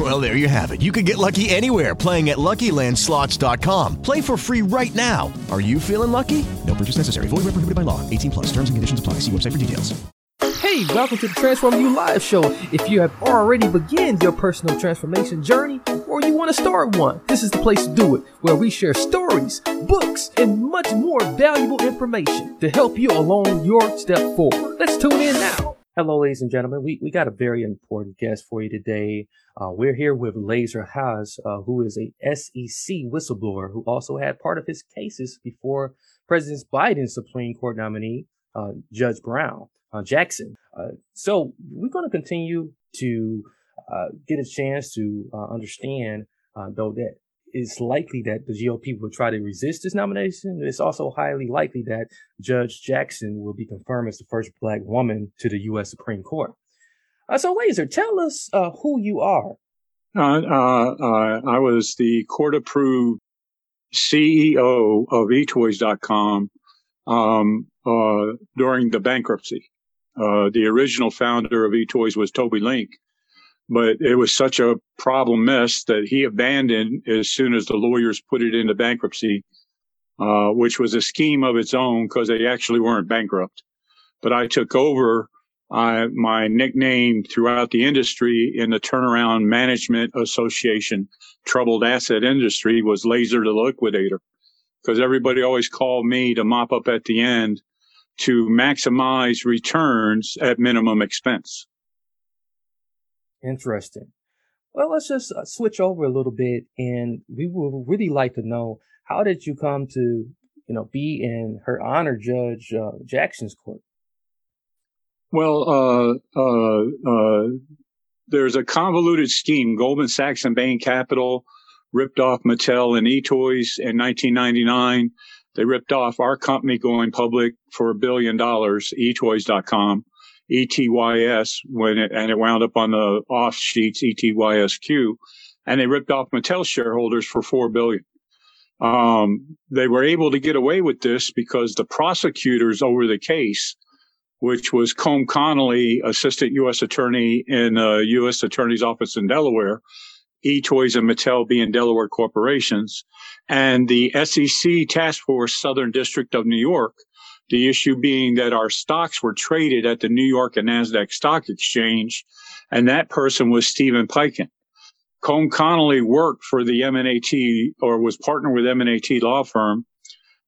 Well, there you have it. You can get lucky anywhere playing at LuckyLandSlots.com. Play for free right now. Are you feeling lucky? No purchase necessary. Void where prohibited by law. 18 plus. Terms and conditions apply. See website for details. Hey, welcome to the Transform You Live Show. If you have already begun your personal transformation journey or you want to start one, this is the place to do it, where we share stories, books, and much more valuable information to help you along your step forward. Let's tune in now. Hello, ladies and gentlemen. We, we got a very important guest for you today. Uh, we're here with Laser Haas, uh, who is a SEC whistleblower who also had part of his cases before President Biden's Supreme Court nominee, uh, Judge Brown uh, Jackson. Uh, so we're going to continue to uh, get a chance to understand, though, that it's likely that the GOP will try to resist this nomination. It's also highly likely that Judge Jackson will be confirmed as the first black woman to the U.S. Supreme Court. Uh, so, Laser, tell us who you are. I was the court approved CEO of eToys.com um, during the bankruptcy. Uh, the original founder of eToys was Toby Lenk, but it was such a problem mess that he abandoned as soon as the lawyers put it into bankruptcy, uh, which was a scheme of its own because they actually weren't bankrupt. But I took over. I, my nickname throughout the industry in the turnaround management association, troubled asset industry was laser the liquidator because everybody always called me to mop up at the end to maximize returns at minimum expense. Interesting. Well, let's just uh, switch over a little bit, and we would really like to know how did you come to, you know, be in her honor, Judge uh, Jackson's court. Well, uh, uh, uh, there's a convoluted scheme. Goldman Sachs and Bain Capital ripped off Mattel and eToys in 1999 they ripped off our company going public for a billion dollars, etoys.com, ETYS, when it, and it wound up on the off sheets, ETYSQ. And they ripped off Mattel shareholders for four billion. Um, they were able to get away with this because the prosecutors over the case, which was Colm Connolly, assistant U.S. attorney in the U.S. attorney's office in Delaware, eToys and Mattel being Delaware corporations, and the SEC Task Force Southern District of New York. The issue being that our stocks were traded at the New York and NASDAQ Stock Exchange, and that person was Steven Peikin. Colm Connolly worked for the M&AT or was partnered with M&AT law firm,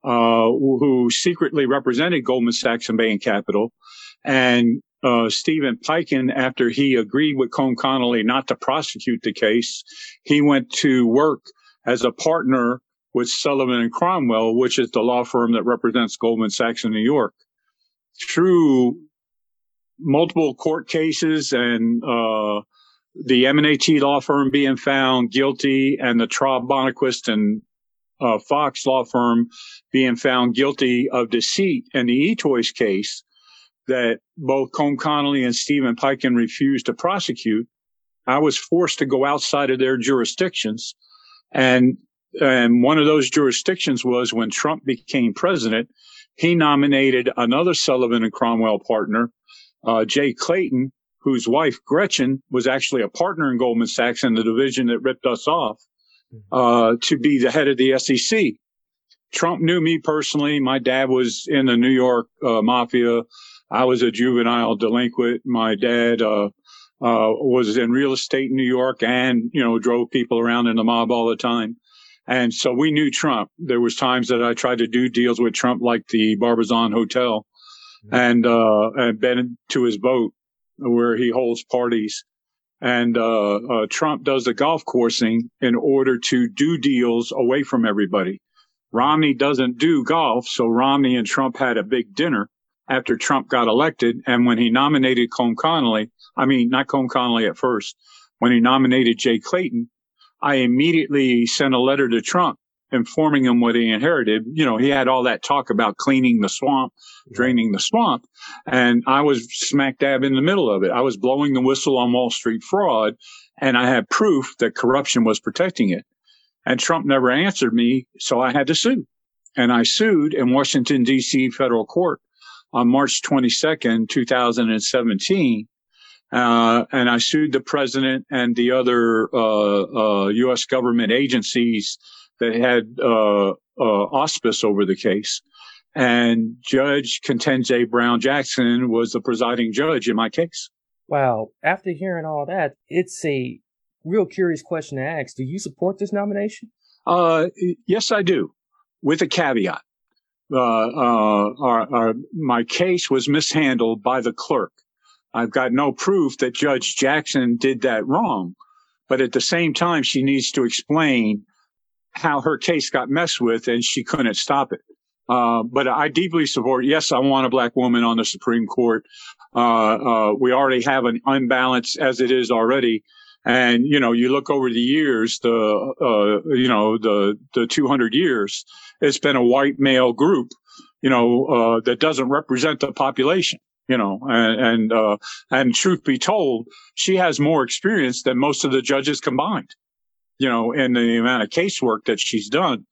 uh, who secretly represented Goldman Sachs and Bain Capital. And uh, Steven Peikin, after he agreed with Colm Connolly not to prosecute the case, he went to work as a partner with Sullivan and Cromwell, which is the law firm that represents Goldman Sachs in New York. Through multiple court cases and uh, the M&AT law firm being found guilty and the Traub Bonacquist and uh, Fox law firm being found guilty of deceit in the eToys case that both Colm Connolly and Steven Peikin refused to prosecute, I was forced to go outside of their jurisdictions and and one of those jurisdictions was when Trump became president, he nominated another Sullivan and Cromwell partner, uh, Jay Clayton, whose wife Gretchen was actually a partner in Goldman Sachs in the division that ripped us off, mm-hmm. uh, to be the head of the SEC. Trump knew me personally. My dad was in the New York uh, mafia. I was a juvenile delinquent. My dad uh, uh, was in real estate in New York and, you know, drove people around in the mob all the time. And so we knew Trump. There was times that I tried to do deals with Trump, like the Barbizon Hotel, mm-hmm. and uh, and been to his boat where he holds parties. And uh, uh, Trump does the golf coursing in order to do deals away from everybody. Romney doesn't do golf, so Romney and Trump had a big dinner after Trump got elected. And when he nominated Colm Connolly, I mean, not Colm Connolly at first, when he nominated Jay Clayton, I immediately sent a letter to Trump informing him what he inherited. You know, he had all that talk about cleaning the swamp, draining the swamp. And I was smack dab in the middle of it. I was blowing the whistle on Wall Street fraud and I had proof that corruption was protecting it. And Trump never answered me. So I had to sue. And I sued in Washington, D.C. federal court on March 22nd, 2017. Uh, and I sued the president and the other uh, uh, U.S. government agencies that had uh, uh, auspice over the case. And Judge Ketanji Brown Jackson was the presiding judge in my case. Wow. After hearing all that, it's a real curious question to ask. Do you support this nomination? Uh, yes, I do, with a caveat. Uh, uh, our, our, my case was mishandled by the clerk. I've got no proof that Judge Jackson did that wrong, but at the same time, she needs to explain how her case got messed with and she couldn't stop it. Uh, but I deeply support. Yes, I want a black woman on the Supreme Court. Uh, uh, we already have an unbalance as it is already. And, you know, you look over the years, the, uh, you know, the, the 200 years, it's been a white male group, you know, uh, that doesn't represent the population, you know, and, and, uh, and truth be told, she has more experience than most of the judges combined, you know, in the amount of casework that she's done.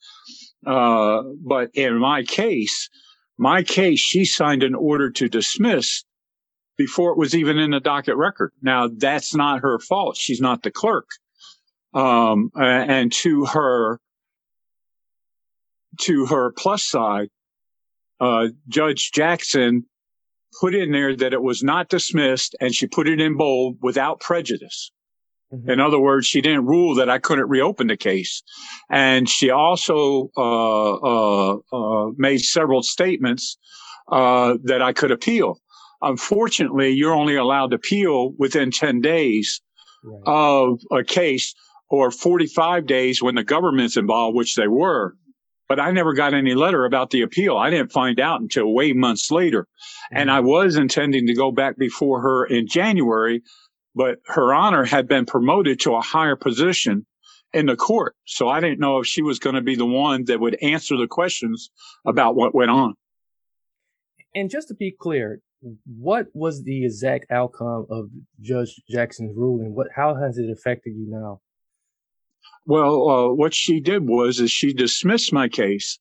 Uh, but in my case, my case, she signed an order to dismiss before it was even in the docket record. Now that's not her fault. She's not the clerk. Um, and to her, to her plus side, uh, Judge Jackson put in there that it was not dismissed and she put it in bold without prejudice. Mm-hmm. In other words, she didn't rule that I couldn't reopen the case. And she also, uh, uh, uh made several statements, uh, that I could appeal. Unfortunately, you're only allowed to appeal within 10 days right. of a case or 45 days when the government's involved, which they were. But I never got any letter about the appeal. I didn't find out until way months later. Mm-hmm. And I was intending to go back before her in January, but her honor had been promoted to a higher position in the court. So I didn't know if she was going to be the one that would answer the questions about what went on. And just to be clear, what was the exact outcome of Judge Jackson's ruling? What how has it affected you now? Well, uh, what she did was is she dismissed my case,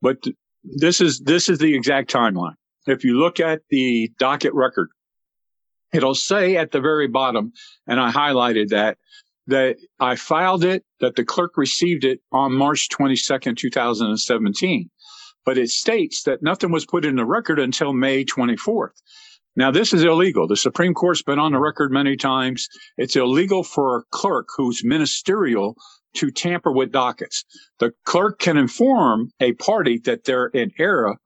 but th- this is this is the exact timeline. If you look at the docket record, it'll say at the very bottom, and I highlighted that that I filed it, that the clerk received it on March 22nd, 2017 but it states that nothing was put in the record until May 24th. Now, this is illegal. The Supreme Court's been on the record many times. It's illegal for a clerk who's ministerial to tamper with dockets. The clerk can inform a party that they're in error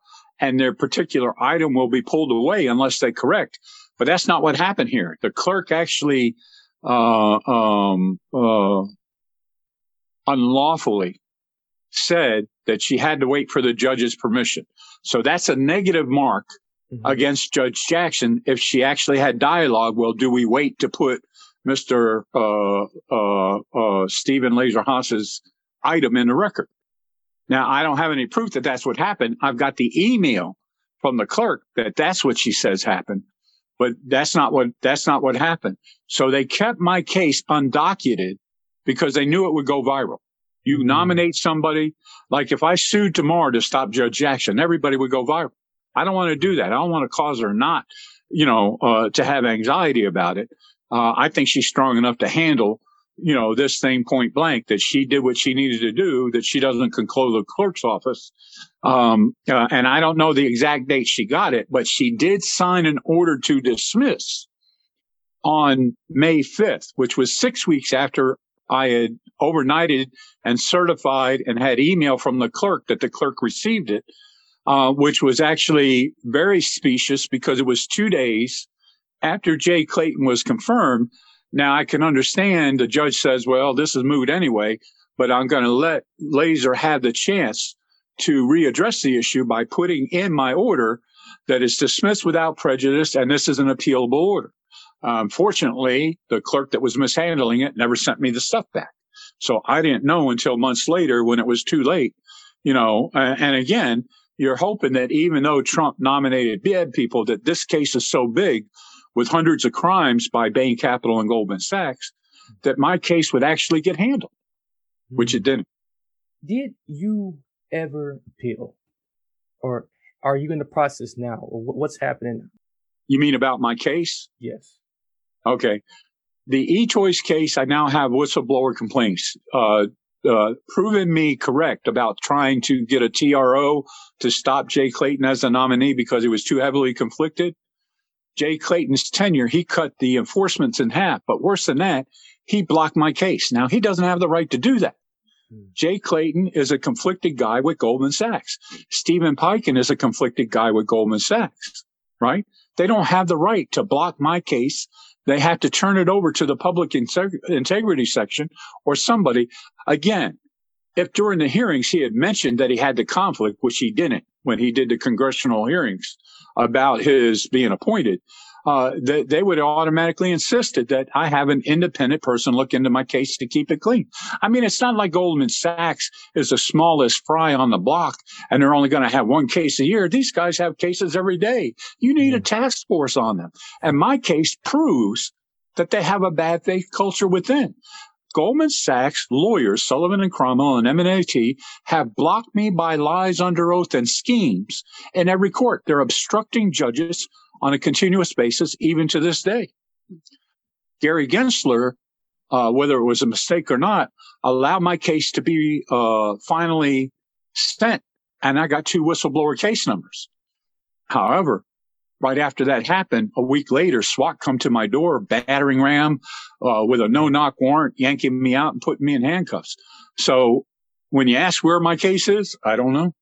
and their particular item will be pulled away unless they correct. But that's not what happened here. The clerk actually uh, um, uh, unlawfully said that she had to wait for the judge's permission. So that's a negative mark mm-hmm. against Judge Jackson if she actually had dialogue. Well, do we wait to put Mr. Uh, uh, uh, Stephen Laser Haas's item in the record? Now, I don't have any proof that that's what happened. I've got the email from the clerk that that's what she says happened, but that's not what, that's not what happened. So they kept my case undocketed because they knew it would go viral. You mm-hmm. nominate somebody. Like if I sued tomorrow to stop Judge Jackson, everybody would go viral. I don't want to do that. I don't want to cause her not, you know, uh, to have anxiety about it. Uh, I think she's strong enough to handle, you know, this thing point blank that she did what she needed to do, that she doesn't conclude the clerk's office. Um, uh, and I don't know the exact date she got it, but she did sign an order to dismiss on May 5th, which was six weeks after I had overnighted and certified and had email from the clerk that the clerk received it, uh, which was actually very specious because it was two days after Jay Clayton was confirmed. Now I can understand the judge says, well, this is moot anyway, but I'm going to let Laser have the chance to readdress the issue by putting in my order that is dismissed without prejudice and this is an appealable order. Um, the clerk that was mishandling it never sent me the stuff back. So I didn't know until months later when it was too late, you know, and again, you're hoping that even though Trump nominated bad people, that this case is so big with hundreds of crimes by Bain Capital and Goldman Sachs, that my case would actually get handled, which it didn't. Did you ever appeal? Or are you in the process now? Or what's happening? You mean about my case? Yes. Okay. The eToys case, I now have whistleblower complaints, uh, uh, proven me correct about trying to get a TRO to stop Jay Clayton as a nominee because he was too heavily conflicted. Jay Clayton's tenure, he cut the enforcements in half. But worse than that, he blocked my case. Now, he doesn't have the right to do that. Hmm. Jay Clayton is a conflicted guy with Goldman Sachs. Steven Peikin is a conflicted guy with Goldman Sachs, right? They don't have the right to block my case. They have to turn it over to the public integ- integrity section or somebody. Again, if during the hearings he had mentioned that he had the conflict, which he didn't when he did the congressional hearings about his being appointed, uh, they, they would automatically insisted that I have an independent person look into my case to keep it clean. I mean, it's not like Goldman Sachs is the smallest fry on the block and they're only going to have one case a year. These guys have cases every day. You need a task force on them. And my case proves that they have a bad faith culture within. Goldman Sachs lawyers, Sullivan and Cromwell and M&AT have blocked me by lies under oath and schemes in every court. They're obstructing judges on a continuous basis, even to this day. Gary Gensler, uh, whether it was a mistake or not, allowed my case to be uh, finally sent, and I got two whistleblower case numbers. However, right after that happened, a week later, SWAT come to my door, battering ram uh, with a no knock warrant, yanking me out and putting me in handcuffs. So when you ask where my case is, I don't know.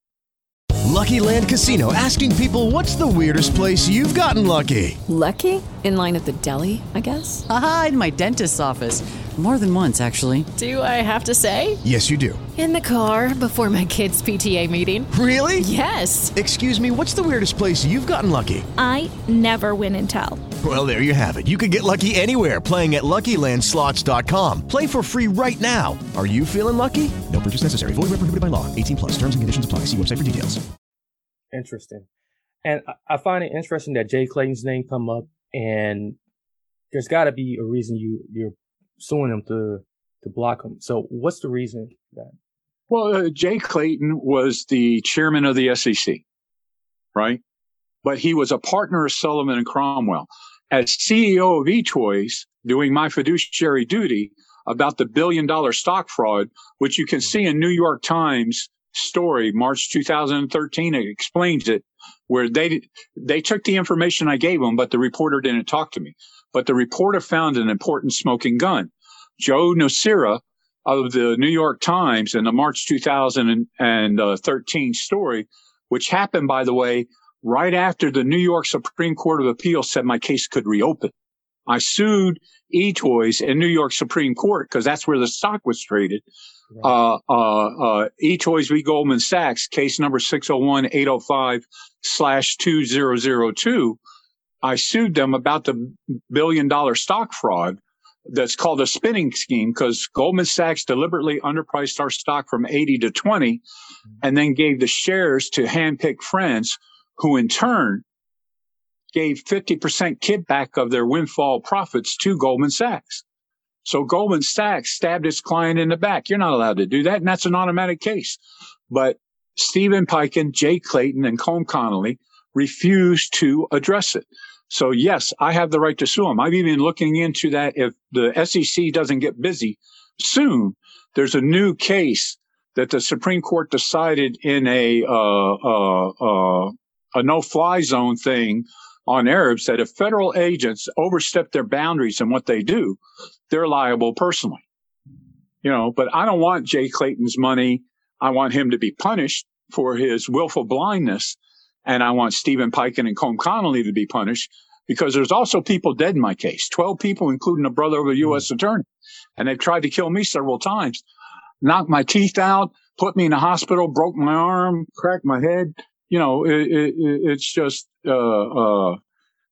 Lucky Land Casino asking people what's the weirdest place you've gotten lucky? Lucky? In line at the deli, I guess? Aha, in my dentist's office. More than once, actually. Do I have to say? Yes, you do. In the car before my kids' PTA meeting. Really? Yes. Excuse me, what's the weirdest place you've gotten lucky? I never win and tell. Well, there you have it. You can get lucky anywhere playing at LuckyLandSlots.com. Play for free right now. Are you feeling lucky? No purchase necessary. Void where prohibited by law. 18 plus. Terms and conditions apply. See website for details. Interesting. And I find it interesting that Jay Clayton's name come up, and there's got to be a reason you you're suing him to to block him. So what's the reason that? Well, uh, Jay Clayton was the chairman of the SEC, right? But he was a partner of Sullivan and Cromwell. As CEO of eToys, doing my fiduciary duty about the billion dollar stock fraud, which you can see in New York Times story, March 2013, it explains it, where they they took the information I gave them, but the reporter didn't talk to me. But the reporter found an important smoking gun. Joe Nocera of the New York Times in the March 2013 story, which happened, by the way, right after the New York Supreme Court of Appeals said my case could reopen. I sued eToys in New York Supreme Court because that's where the stock was traded. Right. Uh, uh, uh, eToys v. Goldman Sachs, case number 601-805 slash 2002. I sued them about the billion dollar stock fraud that's called a spinning scheme because Goldman Sachs deliberately underpriced our stock from 80 to 20 mm-hmm. and then gave the shares to handpicked friends who in turn gave 50% kickback of their windfall profits to Goldman Sachs. So Goldman Sachs stabbed its client in the back. You're not allowed to do that. And that's an automatic case. But Steven Peikin, Jay Clayton, and Colm Connolly refused to address it. So yes, I have the right to sue them. I'm even looking into that. If the SEC doesn't get busy soon, there's a new case that the Supreme Court decided in a, uh, uh, uh, a no-fly zone thing on Arabs that if federal agents overstep their boundaries in what they do, they're liable personally. You know, but I don't want Jay Clayton's money. I want him to be punished for his willful blindness. And I want Steven Peikin and Colm Connolly to be punished because there's also people dead in my case, 12 people, including a brother of a U.S. Hmm. attorney. And they've tried to kill me several times, knocked my teeth out, put me in the hospital, broke my arm, cracked my head, you know, it, it, it's just, uh, uh,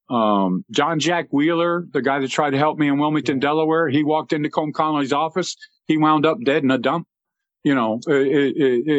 Um, John Jack Wheeler, the guy that tried to help me in Wilmington, Delaware, he walked into Colm Connolly's office. He wound up dead in a dump. You know, it,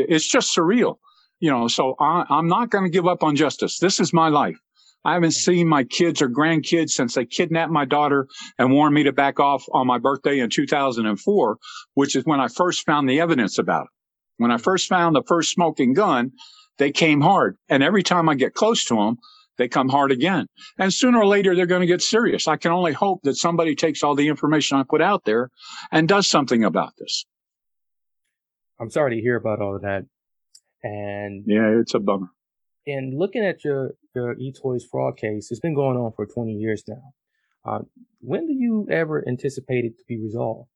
it's just surreal. You know, so I, I'm not going to give up on justice. This is my life. I haven't seen my kids or grandkids since they kidnapped my daughter and warned me to back off on my birthday in 2004, which is when I first found the evidence about it. When I first found the first smoking gun, they came hard. And every time I get close to them, they come hard again. And sooner or later, they're going to get serious. I can only hope that somebody takes all the information I put out there and does something about this. I'm sorry to hear about all of that. And yeah, it's a bummer. And looking at your your eToys fraud case, it's been going on for 20 years now. Uh, when do you ever anticipate it to be resolved?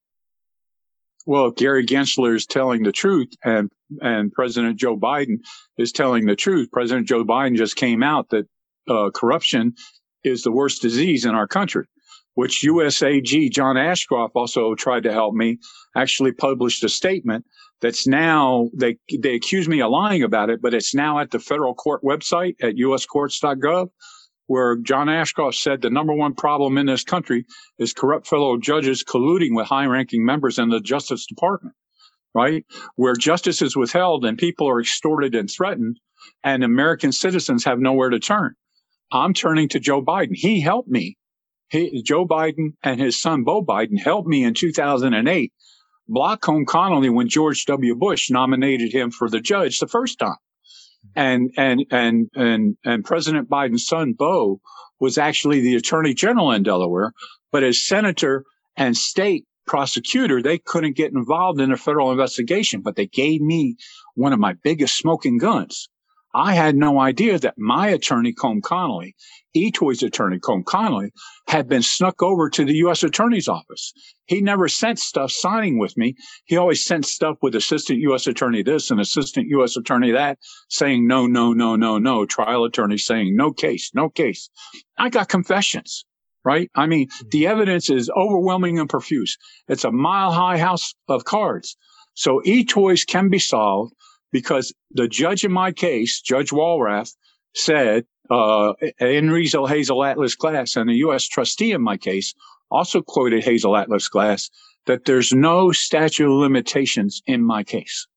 Well, Gary Gensler is telling the truth, and and President Joe Biden is telling the truth. President Joe Biden just came out that uh, corruption is the worst disease in our country, which USAG John Ashcroft also tried to help me. Actually, published a statement that's now they they accuse me of lying about it, but it's now at the federal court website at uscourts.gov, where John Ashcroft said the number one problem in this country is corrupt fellow judges colluding with high-ranking members in the Justice Department, right? Where justice is withheld and people are extorted and threatened, and American citizens have nowhere to turn. I'm turning to Joe Biden. He helped me. He, Joe Biden and his son Beau Biden helped me in 2008 block Colm Connolly when George W. Bush nominated him for the judge the first time. And, and, and, and, and President Biden's son, Beau, was actually the attorney general in Delaware, but as senator and state prosecutor, they couldn't get involved in a federal investigation, but they gave me one of my biggest smoking guns. I had no idea that my attorney, Colm Connolly, eToy's attorney, Colm Connolly, had been snuck over to the U.S. Attorney's Office. He never sent stuff signing with me. He always sent stuff with Assistant U.S. Attorney this and Assistant U.S. Attorney that, saying no, no, no, no, no. Trial attorney saying no case, no case. I got confessions, right? I mean, hmm. the evidence is overwhelming and profuse. It's a mile high house of cards. So eToys can be solved because the judge in my case, Judge Walrath, said uh, in Hazel, Hazel Atlas Glass, and the U.S. trustee in my case also quoted Hazel Atlas Glass that there's no statute of limitations in my case.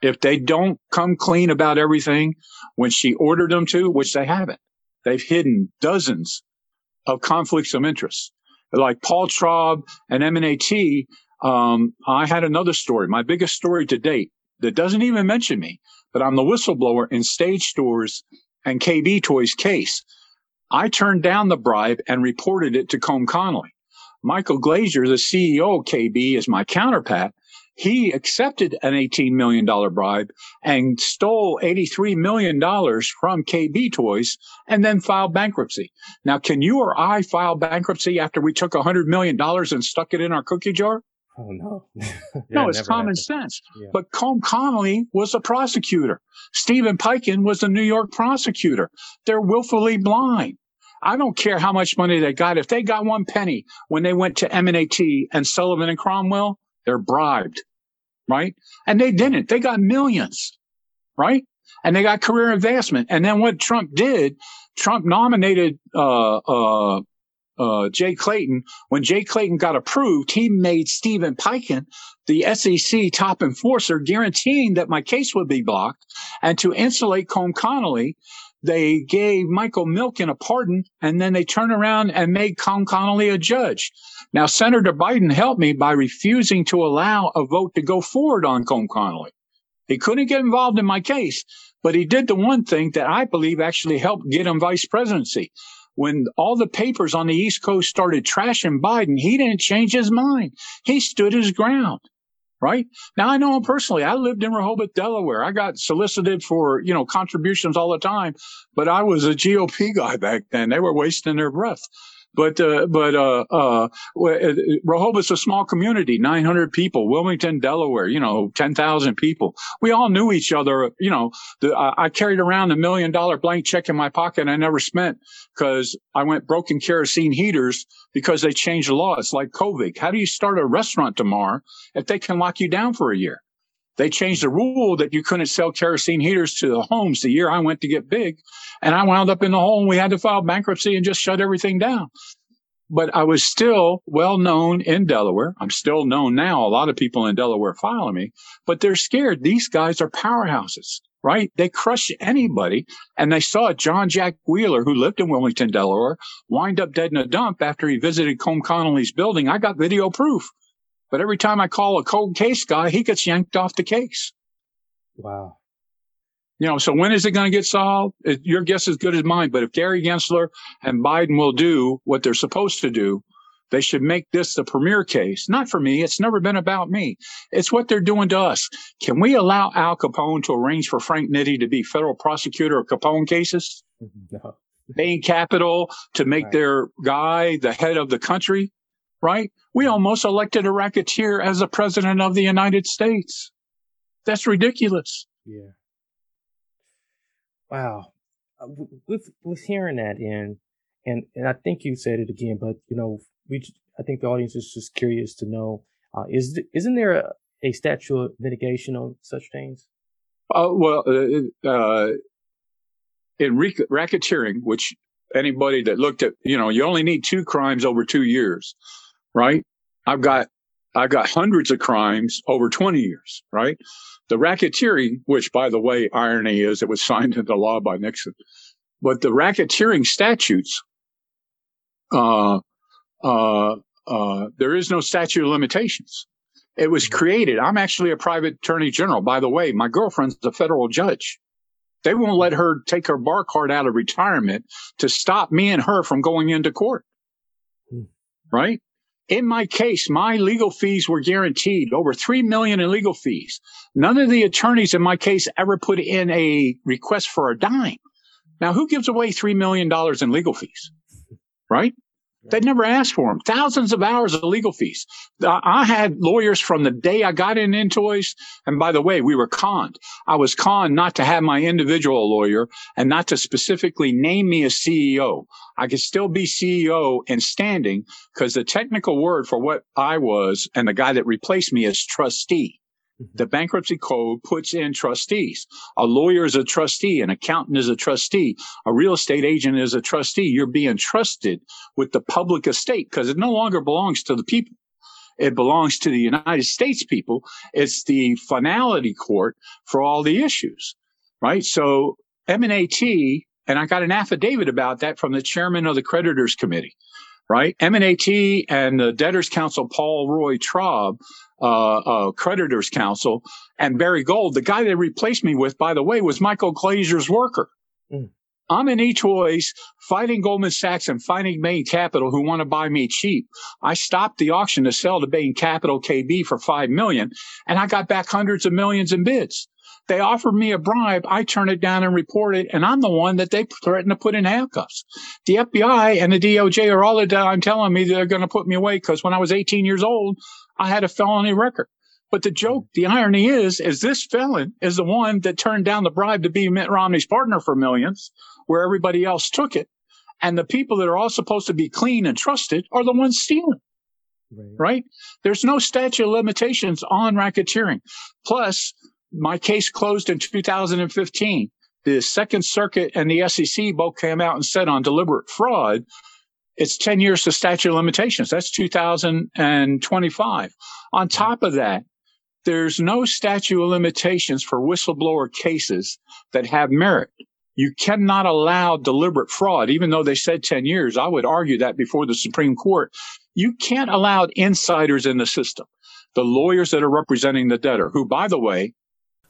If they don't come clean about everything when she ordered them to, which they haven't, they've hidden dozens of conflicts of interest. Like Paul Traub and M&AT, um, I had another story, my biggest story to date that doesn't even mention me, but I'm the whistleblower in Stage Stores and KB Toys case. I turned down the bribe and reported it to Colm Connolly. Michael Glazer, the CEO of KB, is my counterpart. He accepted an $18 million bribe and stole $83 million from KB Toys and then filed bankruptcy. Now, can you or I file bankruptcy after we took $100 million and stuck it in our cookie jar? Oh no. no, it's common happened. sense. Yeah. But Colm Connolly was a prosecutor. Steven Peikin was a New York prosecutor. They're willfully blind. I don't care how much money they got. If they got one penny when they went to M&AT and Sullivan and Cromwell, they're bribed, right? And they didn't. They got millions, right? And they got career advancement. And then what Trump did, Trump nominated uh, uh, uh, Jay Clayton. When Jay Clayton got approved, he made Steven Peikin the SEC top enforcer, guaranteeing that my case would be blocked. And to insulate Colm Connolly, they gave Michael Milken a pardon, and then they turned around and made Colm Connolly a judge. Now, Senator Biden helped me by refusing to allow a vote to go forward on Colm Connolly. He couldn't get involved in my case, but he did the one thing that I believe actually helped get him vice presidency when all the papers on the East Coast started trashing Biden, he didn't change his mind. He stood his ground. Right now, I know him personally. I lived in Rehoboth, Delaware. I got solicited for, you know, contributions all the time, but I was a GOP guy back then. They were wasting their breath. But uh, but uh, uh, Rehoboth's a small community, 900 people. Wilmington, Delaware, you know, 10,000 people. We all knew each other. You know, the, I, carried around a million dollar blank check in my pocket I never spent because I went broken kerosene heaters because they changed the law. It's like COVID. How do you start a restaurant tomorrow if they can lock you down for a year? They changed the rule that you couldn't sell kerosene heaters to the homes the year I went to get big. And I wound up in the hole and we had to file bankruptcy and just shut everything down. But I was still well known in Delaware. I'm still known now. A lot of people in Delaware follow me, but they're scared. These guys are powerhouses right? They crush anybody. And they saw John Jack Wheeler, who lived in Wilmington, Delaware, wind up dead in a dump after he visited Colm Connolly's building. I got video proof. But every time I call a cold case guy, he gets yanked off the case. Wow. You know, so when is it going to get solved? Your guess is as good as mine. But if Gary Gensler and Biden will do what they're supposed to do, they should make this the premier case. Not for me. It's never been about me. It's what they're doing to us. Can we allow Al Capone to arrange for Frank Nitti to be federal prosecutor of Capone cases? No. Bain Capital to make right. their guy the head of the country, right? We almost elected a racketeer as the president of the United States. That's ridiculous. Yeah. Wow. Uh, with with hearing that, and and and I think you said it again, but you know, we I think the audience is just curious to know uh, is isn't there a, a statute of mitigation on such things? Uh, well, uh, uh in racketeering, which anybody that looked at, you know, you only need two crimes over two years, right? I've got I've got hundreds of crimes over 20 years, right? The racketeering, which by the way, irony is it was signed into law by Nixon, but the racketeering statutes uh, uh, uh, there is no statute of limitations. It was created. I'm actually a private attorney general. By the way, my girlfriend's a federal judge. They won't let her take her bar card out of retirement to stop me and her from going into court. Hmm. Right? In my case, my legal fees were guaranteed over 3 million in legal fees. None of the attorneys in my case ever put in a request for a dime. Now, who gives away $3 million in legal fees? Right? They never asked for them. Thousands of hours of legal fees. Uh, I had lawyers from the day I got in eToys. And by the way, we were conned. I was conned not to have my individual lawyer and not to specifically name me as CEO. I could still be CEO and standing because the technical word for what I was and the guy that replaced me is trustee. Mm-hmm. The bankruptcy code puts in trustees. A lawyer is a trustee, an accountant is a trustee, a real estate agent is a trustee. You're being trusted with the public estate because it no longer belongs to the people. It belongs to the United States people. It's the finality court for all the issues, right? So M&AT, and I got an affidavit about that from the chairman of the creditors committee right? M&AT and the debtors counsel, Paul Roy Traub, uh, uh, creditors counsel, and Barry Gold. The guy they replaced me with, by the way, was Michael Glazer's worker. Mm. I'm in E-Toys fighting Goldman Sachs and fighting Bain Capital who want to buy me cheap. I stopped the auction to sell to Bain Capital KB for five million and I got back hundreds of millions in bids. They offered me a bribe. I turned it down and reported, and I'm the one that they threatened to put in handcuffs. The FBI and the DOJ are all the time telling me they're going to put me away because when I was 18 years old, I had a felony record. But the joke, the irony is, is this felon is the one that turned down the bribe to be Mitt Romney's partner for millions, where everybody else took it. And the people that are all supposed to be clean and trusted are the ones stealing. Right. right? There's no statute of limitations on racketeering. Plus, my case closed in 2015. The Second Circuit and the SEC both came out and said on deliberate fraud, it's 10 years to statute of limitations. That's 2025. On mm-hmm. top of that, there's no statute of limitations for whistleblower cases that have merit. You cannot allow deliberate fraud, even though they said 10 years. I would argue that before the Supreme Court. You can't allow insiders in the system, the lawyers that are representing the debtor, who, by the way,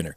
winner.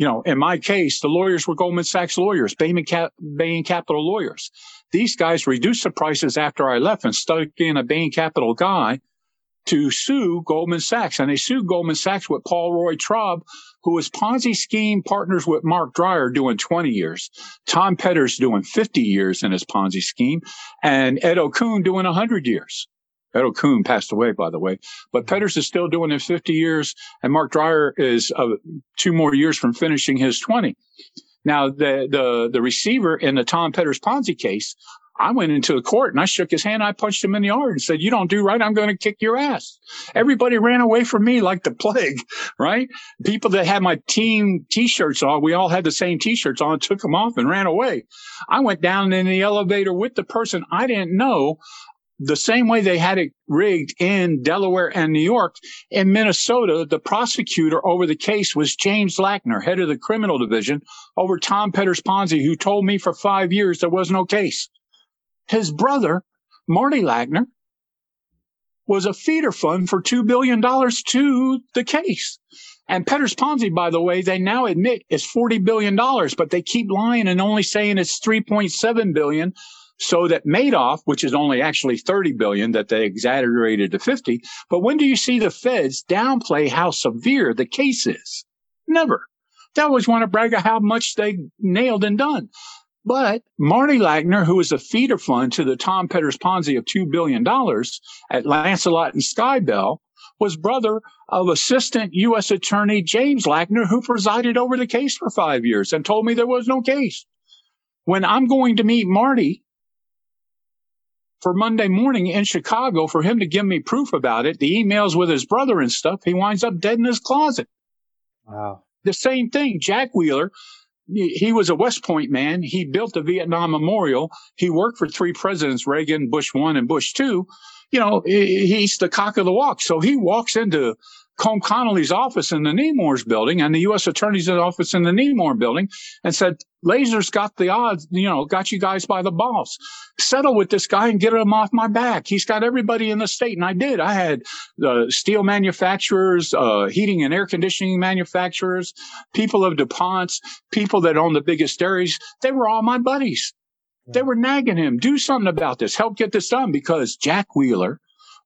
you know, in my case, the lawyers were Goldman Sachs lawyers, Bain, Cap- Bain Capital lawyers. These guys reduced the prices after I left and stuck in a Bain Capital guy to sue Goldman Sachs. And they sued Goldman Sachs with Paul Roy Traub, who was Ponzi scheme partners with Marc Dreier doing 20 years, Tom Petters doing 50 years in his Ponzi scheme, and Ed Okun doing 100 years. Ed Okun passed away, by the way, but Petters is still doing it 50 years, and Marc Dreier is uh, two more years from finishing his 20. Now, the the the receiver in the Tom Petters Ponzi case, I went into the court and I shook his hand. I punched him in the arm and said, "You don't do right. I'm going to kick your ass." Everybody ran away from me like the plague. Right? People that had my team T-shirts on, we all had the same T-shirts on, took them off and ran away. I went down in the elevator with the person I didn't know the same way they had it rigged in Delaware and New York. In Minnesota, the prosecutor over the case was James Lackner, head of the criminal division, over Tom Petters Ponzi, who told me for five years there was no case. His brother, Marty Lackner, was a feeder fund for $2 billion to the case. And Petters Ponzi, by the way, they now admit is $40 billion, but they keep lying and only saying it's 3.7 billion so that Madoff, which is only actually 30 billion that they exaggerated to 50. But when do you see the feds downplay how severe the case is? Never. They always want to brag about how much they nailed and done. But Marty Lackner, who was a feeder fund to the Tom Petters Ponzi of $2 billion at Lancelot and Skybell, was brother of Assistant U.S. Attorney James Lackner, who presided over the case for five years and told me there was no case. When I'm going to meet Marty for Monday morning in Chicago for him to give me proof about it, the emails with his brother and stuff, he winds up dead in his closet. Wow. The same thing, Jack Wheeler, he was a West Point man. He built the Vietnam Memorial. He worked for three presidents, Reagan, Bush one, and Bush two. You know, he's the cock of the walk. So he walks into Colm Connolly's office in the Nemours building and the U.S. Attorney's office in the Nemours building and said, Lasers got the odds, you know, got you guys by the balls. Settle with this guy and get him off my back. He's got everybody in the state. And I did. I had the uh, steel manufacturers, uh, heating and air conditioning manufacturers, people of DuPont's, people that own the biggest dairies. They were all my buddies. They were nagging him, do something about this, help get this done because Jack Wheeler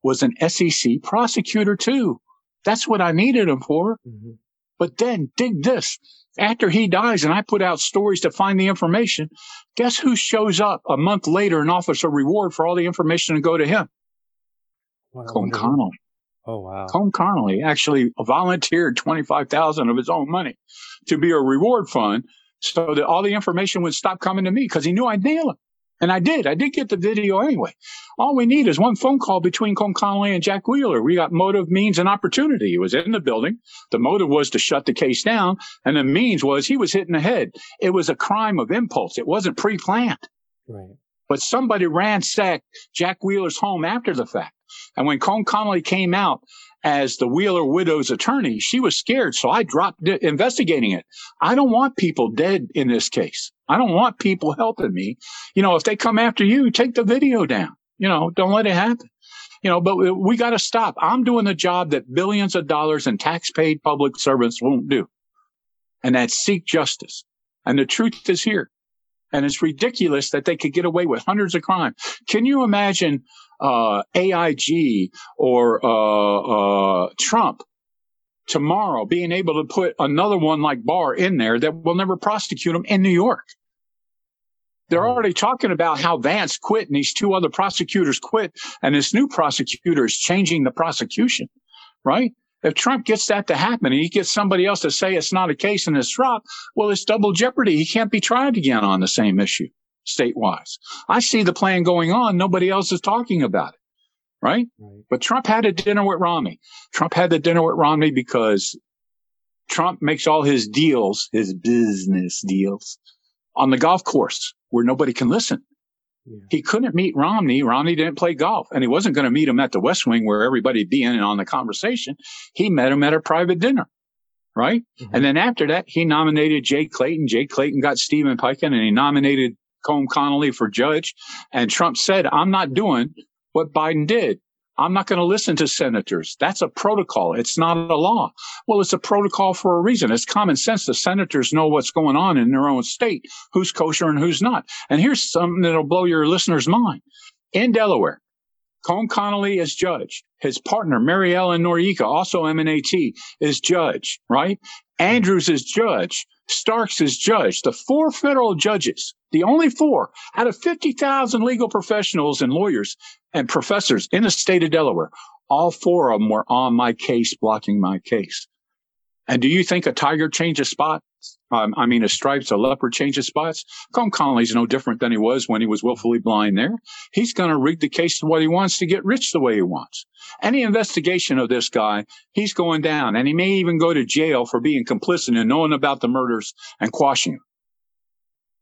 was an SEC prosecutor too. That's what I needed him for. Mm-hmm. But then dig this. After he dies and I put out stories to find the information, guess who shows up a month later and offers a reward for all the information to go to him? Well, Colm Connolly. Oh wow. Colm Connolly actually volunteered 25,000 of his own money to be a reward fund so that all the information would stop coming to me because he knew I'd nail him. And I did. I did get the video anyway. All we need is one phone call between Colm Connolly and Jack Wheeler. We got motive, means, and opportunity. He was in the building. The motive was to shut the case down. And the means was he was hitting the head. It was a crime of impulse. It wasn't pre-planned. Right. But somebody ransacked Jack Wheeler's home after the fact. And when Colm Connolly came out as the Wheeler widow's attorney, she was scared. So I dropped investigating it. I don't want people dead in this case. I don't want people helping me. You know, if they come after you, take the video down. You know, don't let it happen. You know, but we got to stop. I'm doing the job that billions of dollars in tax paid public servants won't do. And that's seek justice. And the truth is here. And it's ridiculous that they could get away with hundreds of crimes. Can you imagine uh, AIG or uh, uh, Trump tomorrow being able to put another one like Barr in there that will never prosecute him in New York. They're hmm. already talking about how Vance quit and these two other prosecutors quit, and this new prosecutor is changing the prosecution, right? If Trump gets that to happen and he gets somebody else to say it's not a case and it's dropped, well, it's double jeopardy. He can't be tried again on the same issue state-wise. I see the plan going on. Nobody else is talking about it. Right? right? But Trump had a dinner with Romney. Trump had the dinner with Romney because Trump makes all his deals, his business deals on the golf course where nobody can listen. Yeah. He couldn't meet Romney. Romney didn't play golf and he wasn't going to meet him at the West Wing where everybody'd be in and on the conversation. He met him at a private dinner. Right. Mm-hmm. And then after that, he nominated Jay Clayton. Jay Clayton got Steven Peikin and he nominated Colm Connolly for judge. And Trump said, I'm not doing what Biden did. I'm not going to listen to senators. That's a protocol. It's not a law. Well, it's a protocol for a reason. It's common sense. The senators know what's going on in their own state, who's kosher and who's not. And here's something that'll blow your listeners' mind. In Delaware, Colm Connolly is judge. His partner, Mary Ellen Noreika, also M&AT, is judge, right? Andrews is judge. Starks is judge. The four federal judges, the only four out of 50,000 legal professionals and lawyers and professors in the state of Delaware, all four of them were on my case, blocking my case. And do you think a tiger changes spots? Um, I mean, a stripes, a leopard changes spots. Colm Connolly's no different than he was when he was willfully blind there. He's going to rig the case to what he wants to get rich the way he wants. Any investigation of this guy, he's going down and he may even go to jail for being complicit in knowing about the murders and quashing them.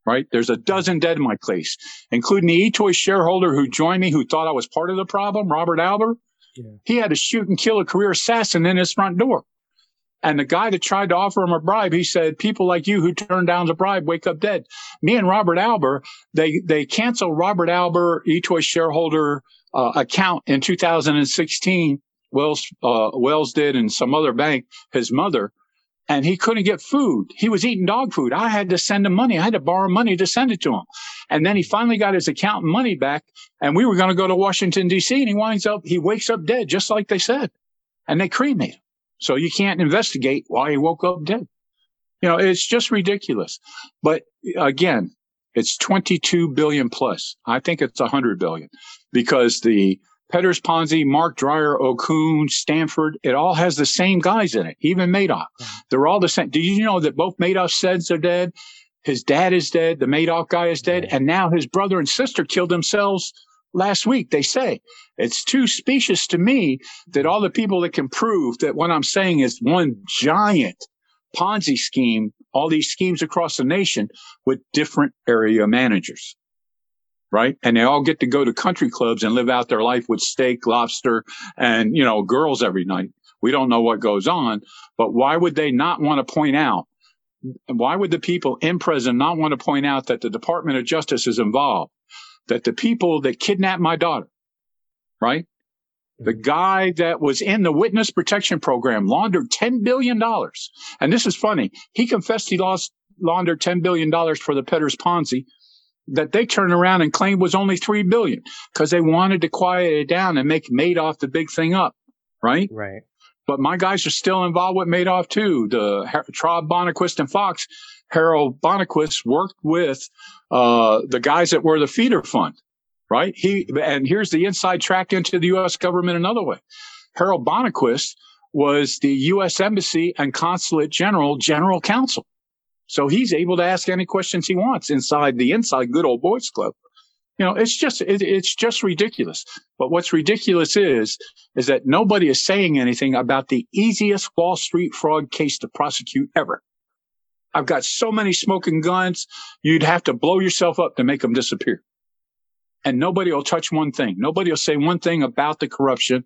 Right? There's a dozen dead in my case, including the eToy shareholder who joined me, who thought I was part of the problem, Robert Albert. Yeah. He had to shoot and kill a career assassin in his front door. And the guy that tried to offer him a bribe, he said, people like you who turn down the bribe wake up dead. Me and Robert Albert, they, they canceled Robert Albert, eToy shareholder uh, account in 2016. Wells, uh, Wells did and some other bank, his mother, and he couldn't get food. He was eating dog food. I had to send him money. I had to borrow money to send it to him. And then he finally got his account money back and we were going to go to Washington DC and he winds up, he wakes up dead, just like they said. And they cremate him. So you can't investigate why he woke up dead. You know, it's just ridiculous. But again, it's 22 billion plus. I think it's 100 billion because the Petters Ponzi, Marc Dreier, Okun, Stanford, it all has the same guys in it, even Madoff. Mm-hmm. They're all the same. Do you know that both Madoff's sons are dead? His dad is dead. The Madoff guy is dead. Mm-hmm. And now his brother and sister killed themselves last week. They say it's too specious to me that all the people that can prove that what I'm saying is one giant Ponzi scheme, all these schemes across the nation with different area managers. Right. And they all get to go to country clubs and live out their life with steak, lobster, and, you know, girls every night. We don't know what goes on, but why would they not want to point out why would the people in prison not want to point out that the Department of Justice is involved? that the people that kidnapped my daughter, right? The mm-hmm. guy that was in the witness protection program laundered $10 billion. And this is funny. He confessed he lost laundered $10 billion for the Petters Ponzi that they turned around and claimed was only 3 billion because they wanted to quiet it down and make Madoff the big thing up. Right. Right. But my guys are still involved with Madoff too. The Traub, Bonacquist and Fox Harold Bonacquist worked with uh, the guys that were the feeder fund, right? He and here's the inside track into the U.S. government another way. Harold Bonacquist was the U.S. Embassy and Consulate General General Counsel, so he's able to ask any questions he wants inside the inside good old boys club. You know, it's just it, it's just ridiculous. But what's ridiculous is is that nobody is saying anything about the easiest Wall Street fraud case to prosecute ever. I've got so many smoking guns, you'd have to blow yourself up to make them disappear. And nobody will touch one thing. Nobody will say one thing about the corruption,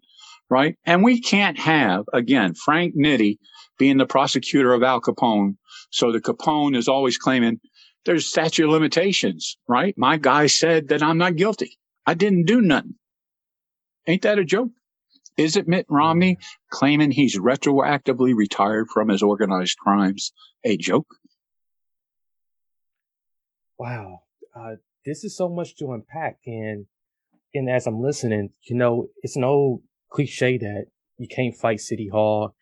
right? And we can't have, again, Frank Nitti being the prosecutor of Al Capone. So the Capone is always claiming there's statute limitations, right? My guy said that I'm not guilty. I didn't do nothing. Ain't that a joke? Is it Mitt Romney claiming he's retroactively retired from his organized crimes a joke? Wow. Uh, this is so much to unpack. And, and as I'm listening, you know, it's an old cliche that you can't fight City Hall.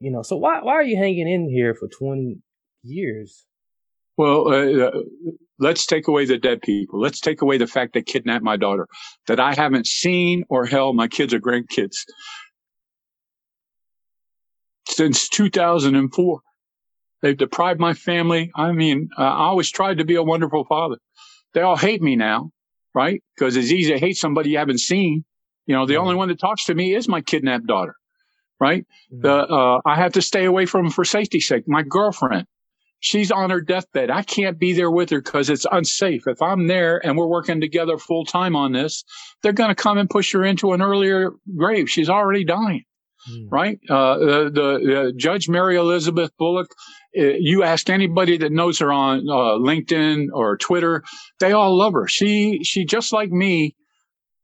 You know, so why, why are you hanging in here for 20 years? Well, uh, uh, let's take away the dead people. Let's take away the fact they kidnapped my daughter, that I haven't seen or held my kids or grandkids since 2004. They've deprived my family. I mean, uh, I always tried to be a wonderful father. They all hate me now, right? Because it's easy to hate somebody you haven't seen. You know, the only one that talks to me is my kidnapped daughter. Right? The, uh, I have to stay away from them for safety's sake. My girlfriend, she's on her deathbed. I can't be there with her because it's unsafe. If I'm there and we're working together full time on this, they're going to come and push her into an earlier grave. She's already dying. Right, uh, the, the uh, Judge Mary Elizabeth Bullock. Uh, you ask anybody that knows her on uh, LinkedIn or Twitter, they all love her. She she just like me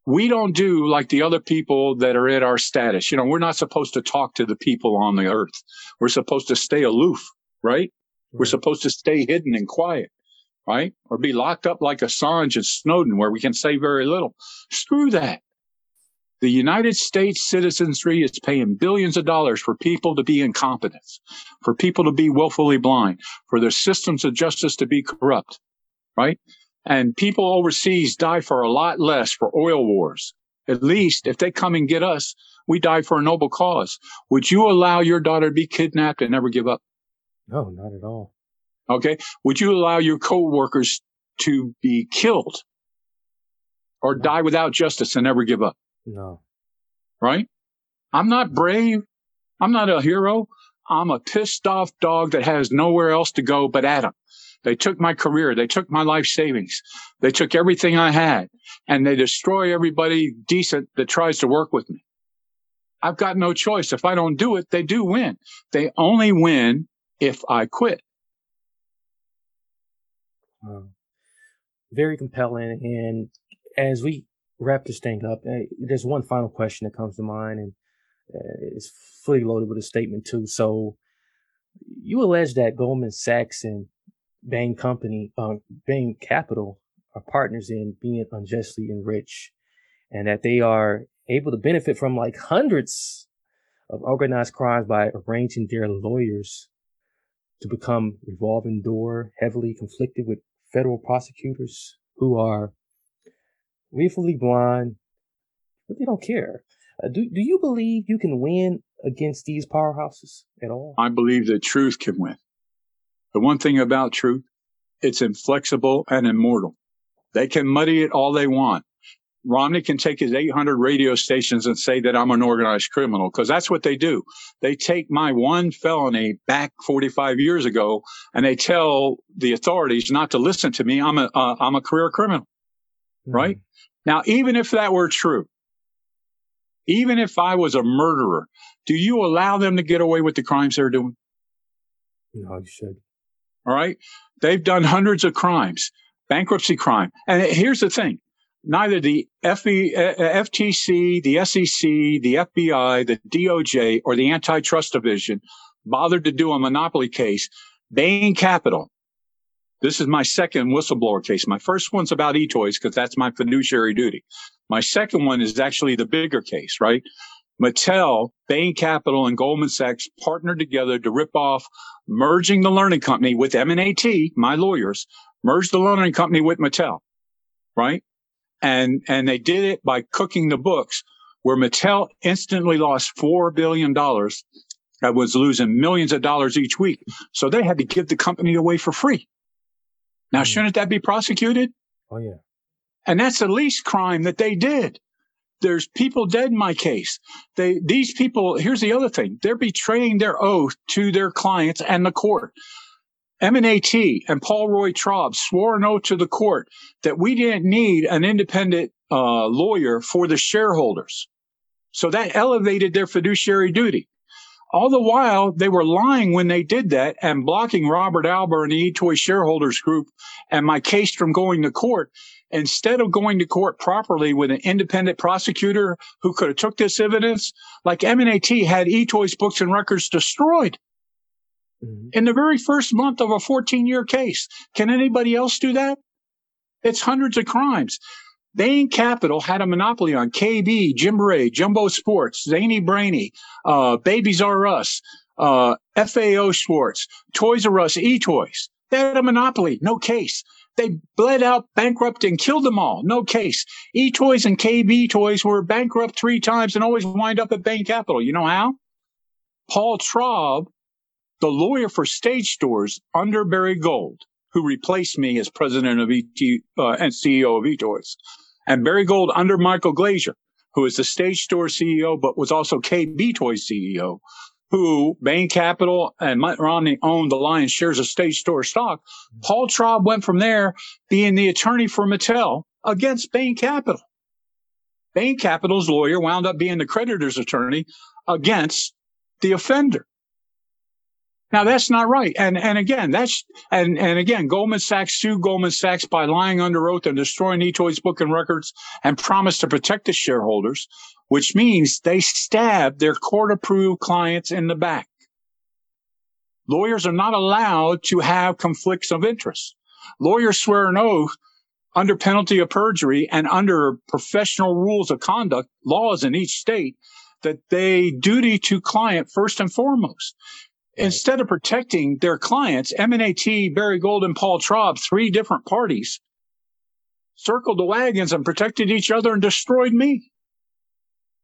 we don't do like the other people that are at our status. You know, we're not supposed to talk to the people on the earth. We're supposed to stay aloof, right? We're supposed to stay hidden and quiet, right? Or be locked up like Assange and Snowden where we can say very little. Screw that. The United States citizenry is paying billions of dollars for people to be incompetent, for people to be willfully blind, for their systems of justice to be corrupt, right? And people overseas die for a lot less for oil wars. At least if they come and get us, we die for a noble cause. Would you allow your daughter to be kidnapped and never give up? No, not at all. Okay. Would you allow your co-workers to be killed or die without justice and never give up? No. Right? I'm not brave. I'm not a hero. I'm a pissed off dog that has nowhere else to go but at 'em. They took my career. They took my life savings. They took everything I had and they destroy everybody decent that tries to work with me. I've got no choice. If I don't do it, they do win. They only win if I quit. Um, very compelling. And as we wrap this thing up, uh, there's one final question that comes to mind, and uh, it's fully loaded with a statement too. So, you allege that Goldman Sachs and Bain Company, uh, Bain Capital, are partners in being unjustly enriched, and that they are able to benefit from like hundreds of organized crimes by arranging their lawyers to become revolving door, heavily conflicted with federal prosecutors who are willfully blind, but they don't care. Uh, do, do you believe you can win against these powerhouses at all? I believe that truth can win. The one thing about truth, it's inflexible and immortal. They can muddy it all they want. Romney can take his 800 radio stations and say that I'm an organized criminal because that's what they do. They take my one felony back 45 years ago and they tell the authorities not to listen to me. I'm a uh, I'm a career criminal, mm-hmm. right? Now, even if that were true, even if I was a murderer, do you allow them to get away with the crimes they're doing? No, you should. All right. They've done hundreds of crimes, bankruptcy crime. And here's the thing. Neither the FTC, uh, uh, the SEC, the FBI, the DOJ, or the antitrust division bothered to do a monopoly case. Bain Capital. This is my second whistleblower case. My first one's about eToys because that's my fiduciary duty. My second one is actually the bigger case, right? Mattel, Bain Capital, and Goldman Sachs partnered together to rip off merging the learning company with M&AT, my lawyers, merged the learning company with Mattel, right? And, and they did it by cooking the books where Mattel instantly lost $4 billion that was losing millions of dollars each week. So they had to give the company away for free. Now, mm. shouldn't that be prosecuted? Oh, yeah. And that's the least crime that they did there's people dead in my case. They, these people, here's the other thing. They're betraying their oath to their clients and the court. M&AT and Paul Roy Traub swore an oath to the court that we didn't need an independent uh, lawyer for the shareholders. So that elevated their fiduciary duty. All the while, they were lying when they did that and blocking Robert Alber and the eToy shareholders group and my case from going to court instead of going to court properly with an independent prosecutor who could have took this evidence, like M&AT had eToys books and records destroyed mm-hmm. in the very first month of a 14 year case. Can anybody else do that? It's hundreds of crimes. Bain Capital had a monopoly on KB, Gymboree, Jumbo Sports, Zany Brainy, uh, Babies R Us, uh, FAO Schwarz, Toys R Us, eToys. They had a monopoly, no case. They bled out, bankrupt, and killed them all. No case. E-Toys and KB Toys were bankrupt three times and always wind up at Bain Capital. You know how? Paul Traub, the lawyer for stage stores under Barry Gold, who replaced me as president of ET uh, and CEO of eToys, and Barry Gold under Michael Glazer, who is the Stage Store CEO, but was also KB Toys CEO, who Bain Capital and Mitt Romney owned the lion's shares of Stage Store stock. Mm-hmm. Paul Traub went from there being the attorney for Mattel against Bain Capital. Bain Capital's lawyer wound up being the creditor's attorney against the offender. Now that's not right. And and again, that's and and again, Goldman Sachs sued Goldman Sachs by lying under oath and destroying eToys book and records and promised to protect the shareholders, which means they stabbed their court-approved clients in the back. Lawyers are not allowed to have conflicts of interest. Lawyers swear an oath under penalty of perjury and under professional rules of conduct, laws in each state, that they duty to client first and foremost. Instead of protecting their clients, M&AT, Barry Gold, and Paul Traub, three different parties, circled the wagons and protected each other and destroyed me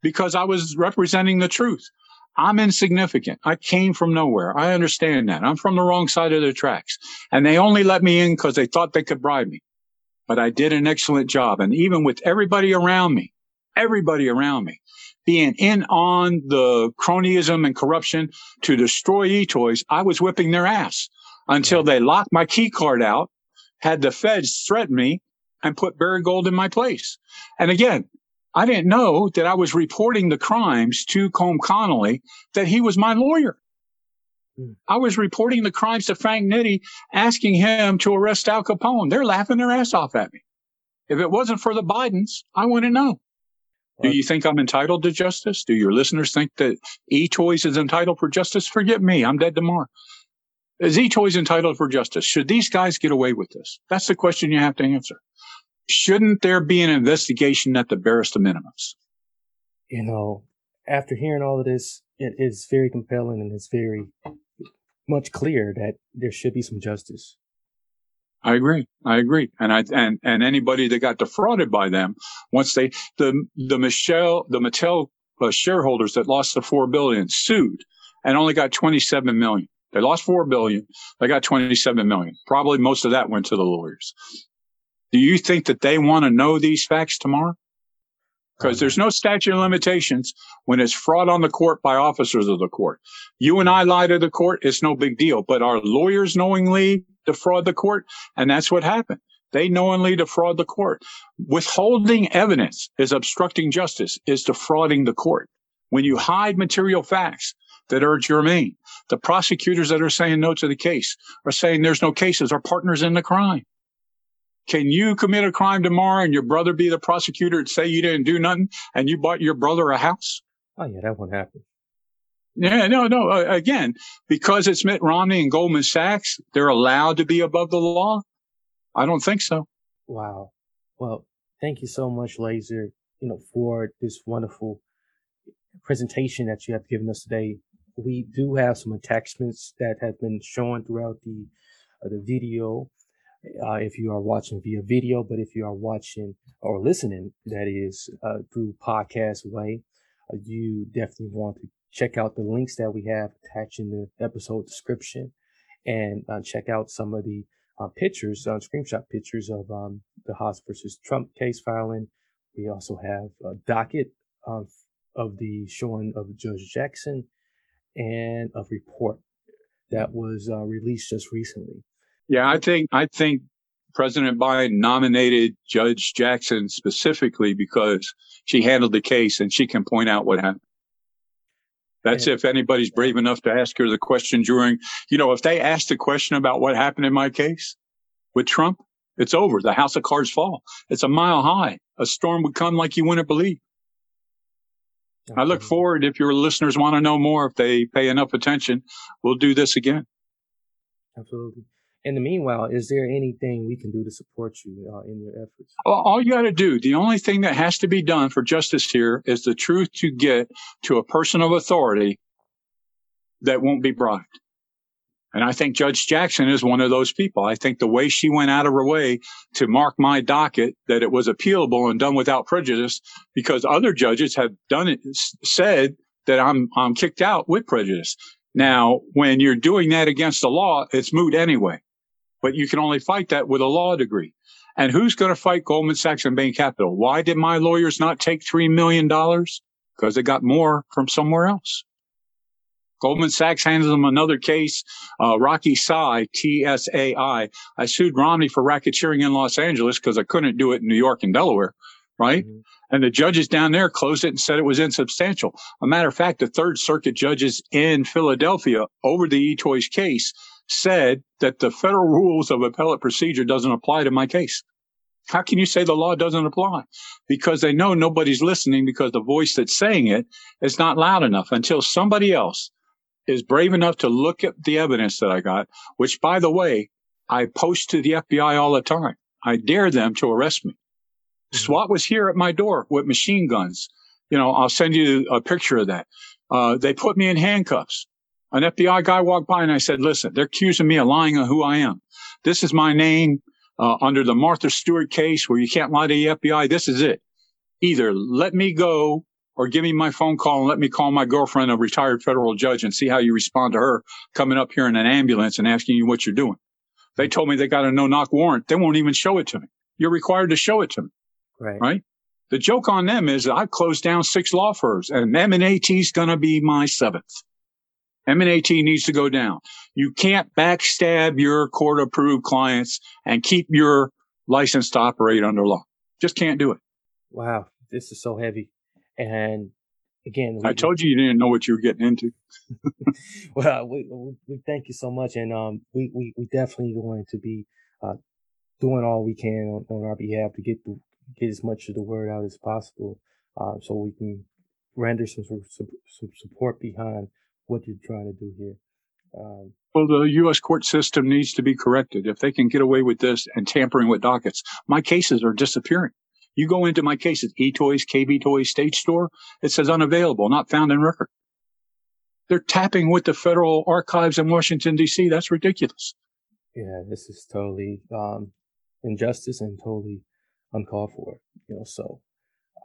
because I was representing the truth. I'm insignificant. I came from nowhere. I understand that. I'm from the wrong side of the tracks. And they only let me in because they thought they could bribe me. But I did an excellent job. And even with everybody around me, everybody around me, being in on the cronyism and corruption to destroy eToys, I was whipping their ass until they locked my key card out, had the feds threaten me and put Barry Gold in my place. And again, I didn't know that I was reporting the crimes to Colm Connolly, that he was my lawyer. Hmm. I was reporting the crimes to Frank Nitti, asking him to arrest Al Capone. They're laughing their ass off at me. If it wasn't for the Bidens, I wouldn't know. Do you think I'm entitled to justice? Do your listeners think that eToys is entitled for justice? Forget me. I'm dead tomorrow. Is eToys entitled for justice? Should these guys get away with this? That's the question you have to answer. Shouldn't there be an investigation at the barest of minimums? You know, after hearing all of this, it is very compelling and it's very much clear that there should be some justice. I agree. I agree. And I, and, and anybody that got defrauded by them, once they, the, the Michelle, the Mattel uh, shareholders that lost the four billion sued and only got 27 million. They lost four billion. They got 27 million. Probably most of that went to the lawyers. Do you think that they want to know these facts tomorrow? Because there's no statute of limitations when it's fraud on the court by officers of the court. You and I lie to the court, it's no big deal. But our lawyers knowingly defraud the court. And that's what happened. They knowingly defraud the court. Withholding evidence is obstructing justice, is defrauding the court. When you hide material facts that are germane, the prosecutors that are saying no to the case are saying there's no cases, are partners in the crime. Can you commit a crime tomorrow and your brother be the prosecutor and say you didn't do nothing and you bought your brother a house? Oh yeah, that won't happen. Yeah, no, no. Uh, again, because it's Mitt Romney and Goldman Sachs, they're allowed to be above the law. I don't think so. Wow. Well, thank you so much, Laser, you know, for this wonderful presentation that you have given us today. We do have some attachments that have been shown throughout the uh, the video. Uh, if you are watching via video, but if you are watching or listening, that is uh, through podcast way, uh, you definitely want to check out the links that we have attached in the episode description and uh, check out some of the uh, pictures, uh, screenshot pictures of um, the Haas versus Trump case filing. We also have a docket of, of the showing of Judge Jackson and a report that was released just recently. Yeah, I think I think President Biden nominated Judge Jackson specifically because she handled the case and she can point out what happened. That's if anybody's brave enough to ask her the question during, you know, if they asked a question about what happened in my case with Trump, it's over. The house of cards fall. It's a mile high. A storm would come like you wouldn't believe. I look forward, if your listeners want to know more, if they pay enough attention, we'll do this again. Absolutely in the meanwhile, is there anything we can do to support you uh, in your efforts? All you got to do, the only thing that has to be done for justice here is the truth to get to a person of authority that won't be bribed. And I think Judge Jackson is one of those people. I think the way she went out of her way to mark my docket that it was appealable and done without prejudice because other judges have done it, said that I'm, I'm kicked out with prejudice. Now, when you're doing that against the law, it's moot anyway but you can only fight that with a law degree. And who's going to fight Goldman Sachs and Bain Capital? Why did my lawyers not take $3 million? Because they got more from somewhere else. Goldman Sachs handed them another case. Uh, Rocky Tsai, T-S-A-I. I sued Romney for racketeering in Los Angeles because I couldn't do it in New York and Delaware, right? Mm-hmm. And the judges down there closed it and said it was insubstantial. A matter of fact, the Third Circuit judges in Philadelphia over the eToys case said that the federal rules of appellate procedure doesn't apply to my case. How can you say the law doesn't apply? Because they know nobody's listening because the voice that's saying it is not loud enough until somebody else is brave enough to look at the evidence that I got, which by the way, I post to the FBI all the time. I dare them to arrest me. Mm-hmm. SWAT was here at my door with machine guns. You know, I'll send you a picture of that. Uh, they put me in handcuffs. An FBI guy walked by and I said, listen, they're accusing me of lying on who I am. This is my name uh, under the Martha Stewart case where you can't lie to the FBI. This is it. Either let me go or give me my phone call and let me call my girlfriend, a retired federal judge, and see how you respond to her coming up here in an ambulance and asking you what you're doing. They told me they got a no knock warrant. They won't even show it to me. You're required to show it to me. Right. Right. The joke on them is I've closed down six law firms and M&AT is going to be my seventh. M&AT needs to go down. You can't backstab your court approved clients and keep your license to operate under law. Just can't do it. Wow. This is so heavy. And again, I told you you didn't know what you were getting into. well, we, we, thank you so much. And, um, we, we, we definitely going to be, uh, doing all we can on, on our behalf to get the, get as much of the word out as possible, uh, so we can render some, some, some support behind what you're trying to do here. Um, well, the U.S. court system needs to be corrected. If they can get away with this and tampering with dockets, my cases are disappearing. You go into my cases, eToys, KB Toys, Stage Store, it says unavailable, not found in record. They're tapping with the federal archives in Washington, D.C. That's ridiculous. Yeah, this is totally um, injustice and totally uncalled for. You know, so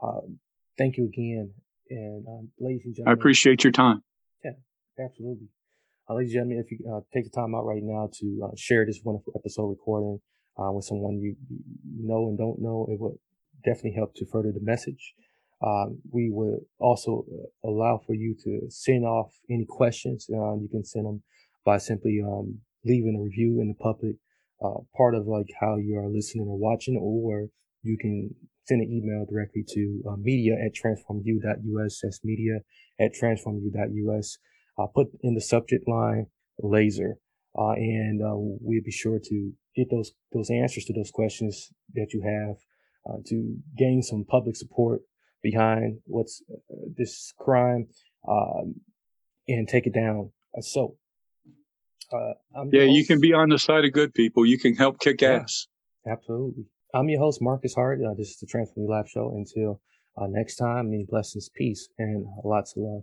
um, thank you again, and um, ladies and gentlemen, I appreciate your time. Absolutely. Uh, ladies and gentlemen, if you uh, take the time out right now to uh, share this wonderful episode recording uh, with someone you, know and don't know, it would definitely help to further the message. Um, we would also uh, allow for you to send off any questions. Uh, you can send them by simply um, leaving a review in the public part of like how you are listening or watching, or you can send an email directly to media at transformu.us. That's media at transformu.us. Uh, put in the subject line laser, uh, and uh, we'll be sure to get those those answers to those questions that you have uh, to gain some public support behind what's uh, this crime um, and take it down. so, yeah, you can be on the side of good people. You can help kick yeah, ass. Absolutely. I'm your host, Marcus Hart. Uh, this is the Transform Live Show. Until uh, next time, many blessings, peace, and lots of love.